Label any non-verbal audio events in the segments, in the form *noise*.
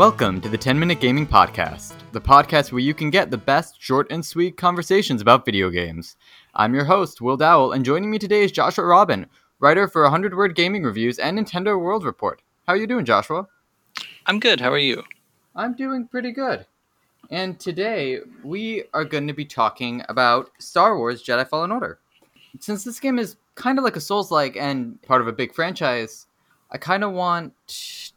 Welcome to the 10 Minute Gaming Podcast, the podcast where you can get the best short and sweet conversations about video games. I'm your host, Will Dowell, and joining me today is Joshua Robin, writer for 100 Word Gaming Reviews and Nintendo World Report. How are you doing, Joshua? I'm good. How are you? I'm doing pretty good. And today we are going to be talking about Star Wars Jedi Fallen Order. Since this game is kind of like a Souls like and part of a big franchise, I kind of want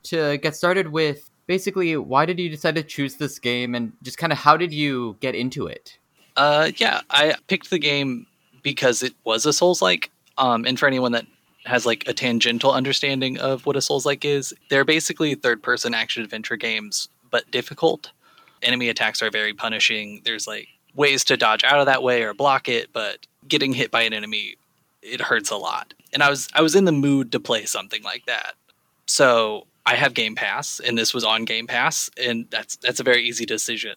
to get started with basically why did you decide to choose this game and just kind of how did you get into it? Uh, yeah, I picked the game because it was a Souls like. Um, and for anyone that has like a tangential understanding of what a Souls like is, they're basically third person action adventure games, but difficult. Enemy attacks are very punishing. There's like ways to dodge out of that way or block it, but getting hit by an enemy it hurts a lot. And I was I was in the mood to play something like that. So I have Game Pass, and this was on Game Pass, and that's that's a very easy decision.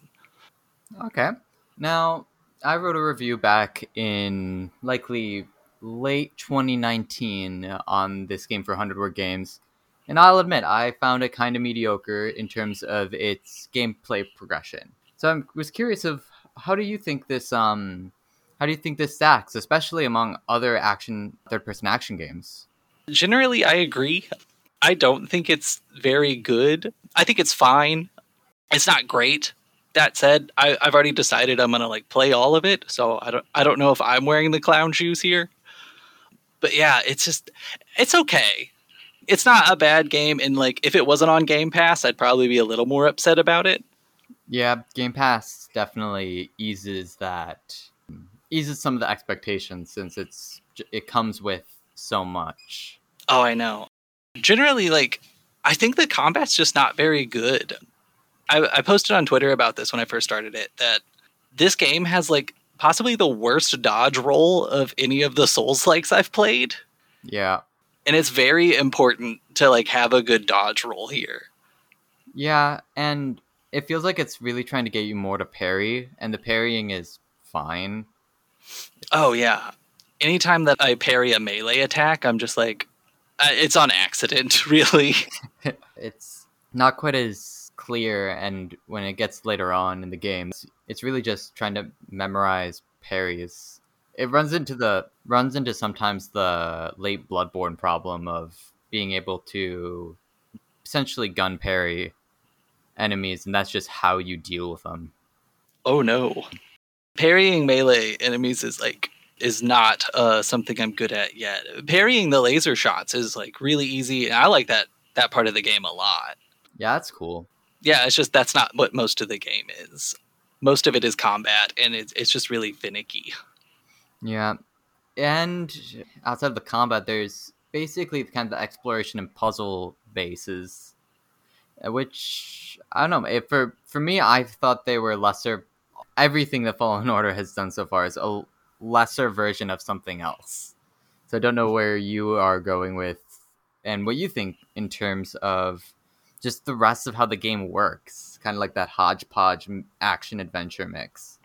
Okay. Now, I wrote a review back in likely late 2019 on this game for 100 Word Games, and I'll admit I found it kind of mediocre in terms of its gameplay progression. So I was curious of how do you think this um how do you think this stacks, especially among other action third person action games? Generally, I agree. I don't think it's very good. I think it's fine. It's not great. That said, I, have already decided I'm gonna like play all of it, so I don't I don't know if I'm wearing the clown shoes here. But yeah, it's just it's okay. It's not a bad game, and like if it wasn't on Game Pass, I'd probably be a little more upset about it. Yeah, Game Pass definitely eases that eases some of the expectations since it's it comes with so much. Oh, I know. Generally, like I think the combat's just not very good. I, I posted on Twitter about this when I first started it that this game has like possibly the worst dodge roll of any of the Souls likes I've played. Yeah. And it's very important to like have a good dodge roll here. Yeah, and it feels like it's really trying to get you more to parry, and the parrying is fine. Oh yeah. Anytime that I parry a melee attack, I'm just like, uh, it's on accident, *laughs* really. *laughs* it's not quite as clear, and when it gets later on in the game, it's, it's really just trying to memorize parries. It runs into the runs into sometimes the late Bloodborne problem of being able to essentially gun parry enemies, and that's just how you deal with them. Oh no parrying melee enemies is like is not uh, something I'm good at yet. Parrying the laser shots is like really easy, and I like that that part of the game a lot. Yeah, that's cool. Yeah, it's just that's not what most of the game is. Most of it is combat, and it's it's just really finicky. Yeah, and outside of the combat, there's basically kind of the exploration and puzzle bases, which I don't know. for for me, I thought they were lesser everything that Fallen *laughs* Order has done so far is a lesser version of something else. So I don't know where you are going with and what you think in terms of just the rest of how the game works, kind of like that hodgepodge action adventure mix.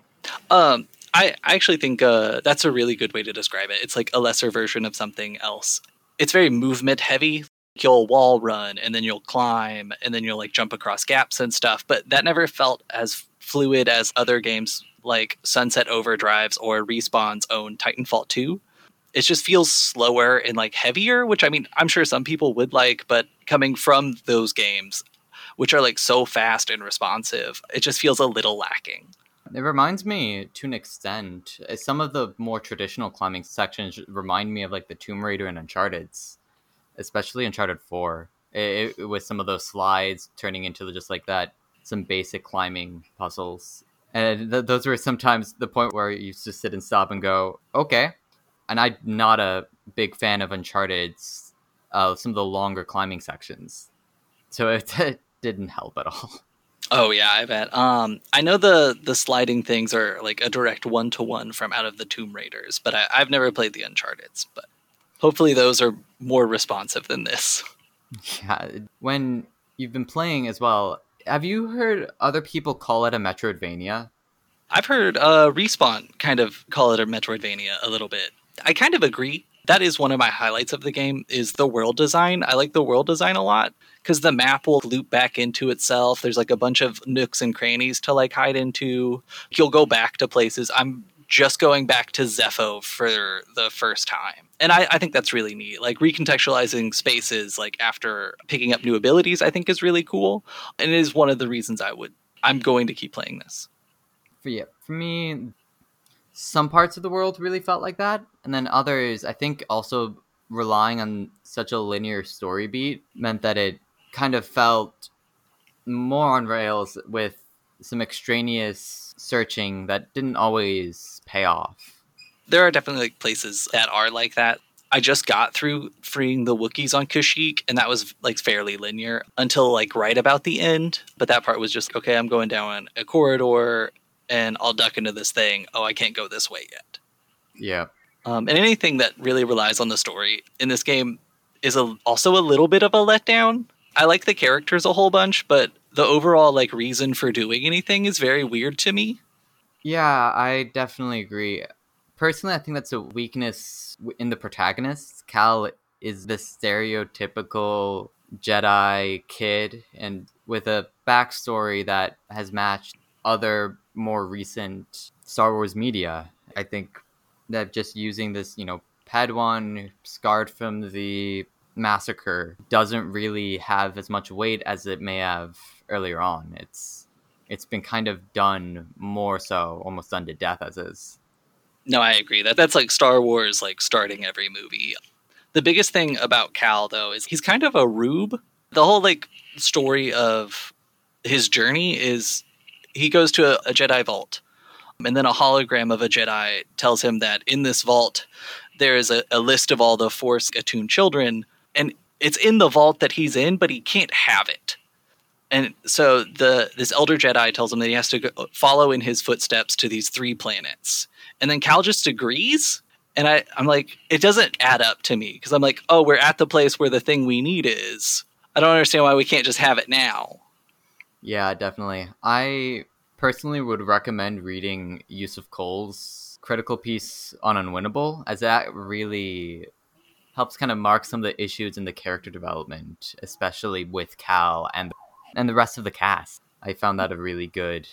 Um, I, actually think uh, that's a really good way to describe it. It's like a lesser version of something else. It's very movement heavy. You'll wall run and then you'll climb and then you'll like jump across gaps and stuff, but that never felt as fluid as other games like Sunset Overdrive's or Respawn's own Titanfall 2. It just feels slower and like heavier, which I mean, I'm sure some people would like, but coming from those games, which are like so fast and responsive, it just feels a little lacking. It reminds me to an extent. Uh, some of the more traditional climbing sections remind me of like the Tomb Raider and Uncharted's, especially Uncharted 4. It, it, with some of those slides turning into just like that some basic climbing puzzles. And th- those were sometimes the point where you to sit and stop and go, okay. And I'm not a big fan of Uncharted's, uh, some of the longer climbing sections. So it, *laughs* it didn't help at all. Oh yeah, I bet. Um, I know the the sliding things are like a direct one to one from out of the Tomb Raiders, but I, have never played the Uncharted's. But hopefully, those are more responsive than this. *laughs* Yeah, when you've been playing as well, have you heard other people call it a Metroidvania? I've heard uh, Respawn kind of call it a Metroidvania a little bit. I kind of agree. that is one of my highlights of the game is the world design. I like the world design a lot because the map will loop back into itself. There's like a bunch of nooks and crannies to like hide into. You'll go back to places. I'm just going back to Zeffo for the first time. And I, I, think that's really neat. Like recontextualizing spaces like after picking up new abilities, I think is really cool. And it is one of the reasons I would I'm going to keep playing this. For yeah, for me, some parts of the world really felt like that. And then others, I think also relying on such a linear story beat meant that it kind of felt more on rails with some extraneous searching that didn't always pay off. There are definitely like places that are like that. I just got through freeing the Wookiees on Kashyyyk, and that was like fairly linear until like right about the end. But that part was just okay. I'm going down a corridor, and I'll duck into this thing. Oh, I can't go this way yet. Yeah. Um, and anything that really relies on the story in this game is a, also a little bit of a letdown. I like the characters a whole bunch, but the overall like reason for doing anything is very weird to me. Yeah, I definitely agree. Personally, I think that's a weakness in the protagonists. Cal is the stereotypical Jedi kid, and with a backstory that has matched other more recent Star Wars media. I think that just using this, you know, Padawan scarred from the massacre doesn't really have as much weight as it may have earlier on. It's it's been kind of done more so, almost done to death as is. No, I agree. That that's like Star Wars like starting every movie. The biggest thing about Cal though is he's kind of a rube. The whole like story of his journey is he goes to a, a Jedi vault and then a hologram of a Jedi tells him that in this vault there is a, a list of all the Force attuned children, and it's in the vault that he's in, but he can't have it. And so the this elder Jedi tells him that he has to go, follow in his footsteps to these three planets, and then Cal just agrees. And I, I'm like, it doesn't add up to me because I'm like, oh, we're at the place where the thing we need is. I don't understand why we can't just have it now. Yeah, definitely. I personally would recommend reading Yussef Cole's critical piece on Unwinnable, as that really helps kind of mark some of the issues in the character development, especially with Cal and and the rest of the cast. I found that a really good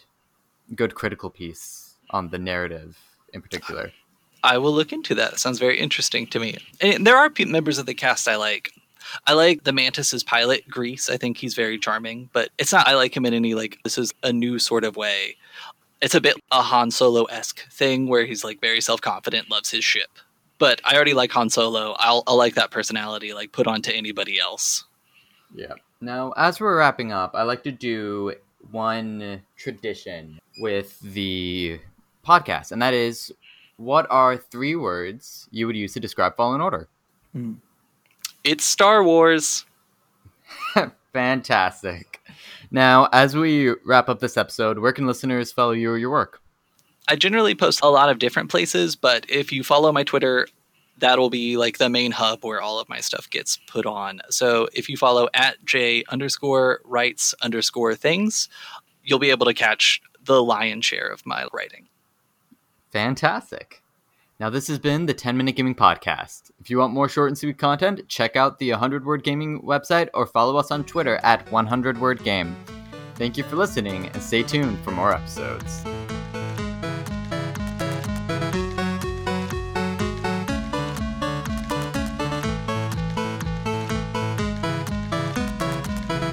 good critical piece on the narrative in particular. I will look into that. sounds very interesting to me. And there are members of the cast I like. I like the Mantis's pilot, Greez. I think he's very charming, but it's not I like him in any like this is a new sort of way. It's a bit a Han Solo esque thing where he's like very self confident, loves his ship. But I already like Han Solo. I'll, I'll like that personality, like put on to anybody else. Yeah. Now, as we're wrapping up, I like to do one tradition with the podcast, and that is what are three words you would use to describe Fallen Order? Mm. It's Star Wars. *laughs* Fantastic. Now, as we wrap up this episode, where can listeners follow you or your work? I generally post a lot of different places, but if you follow my Twitter, that'll be like the main hub where all of my stuff gets put on. So if you follow at J underscore writes underscore things, you'll be able to catch the lion's share of my writing. Fantastic. Now, this has been the 10 Minute Gaming Podcast. If you want more short and sweet content, check out the 100 Word Gaming website or follow us on Twitter at 100 Word Game. Thank you for listening and stay tuned for more episodes.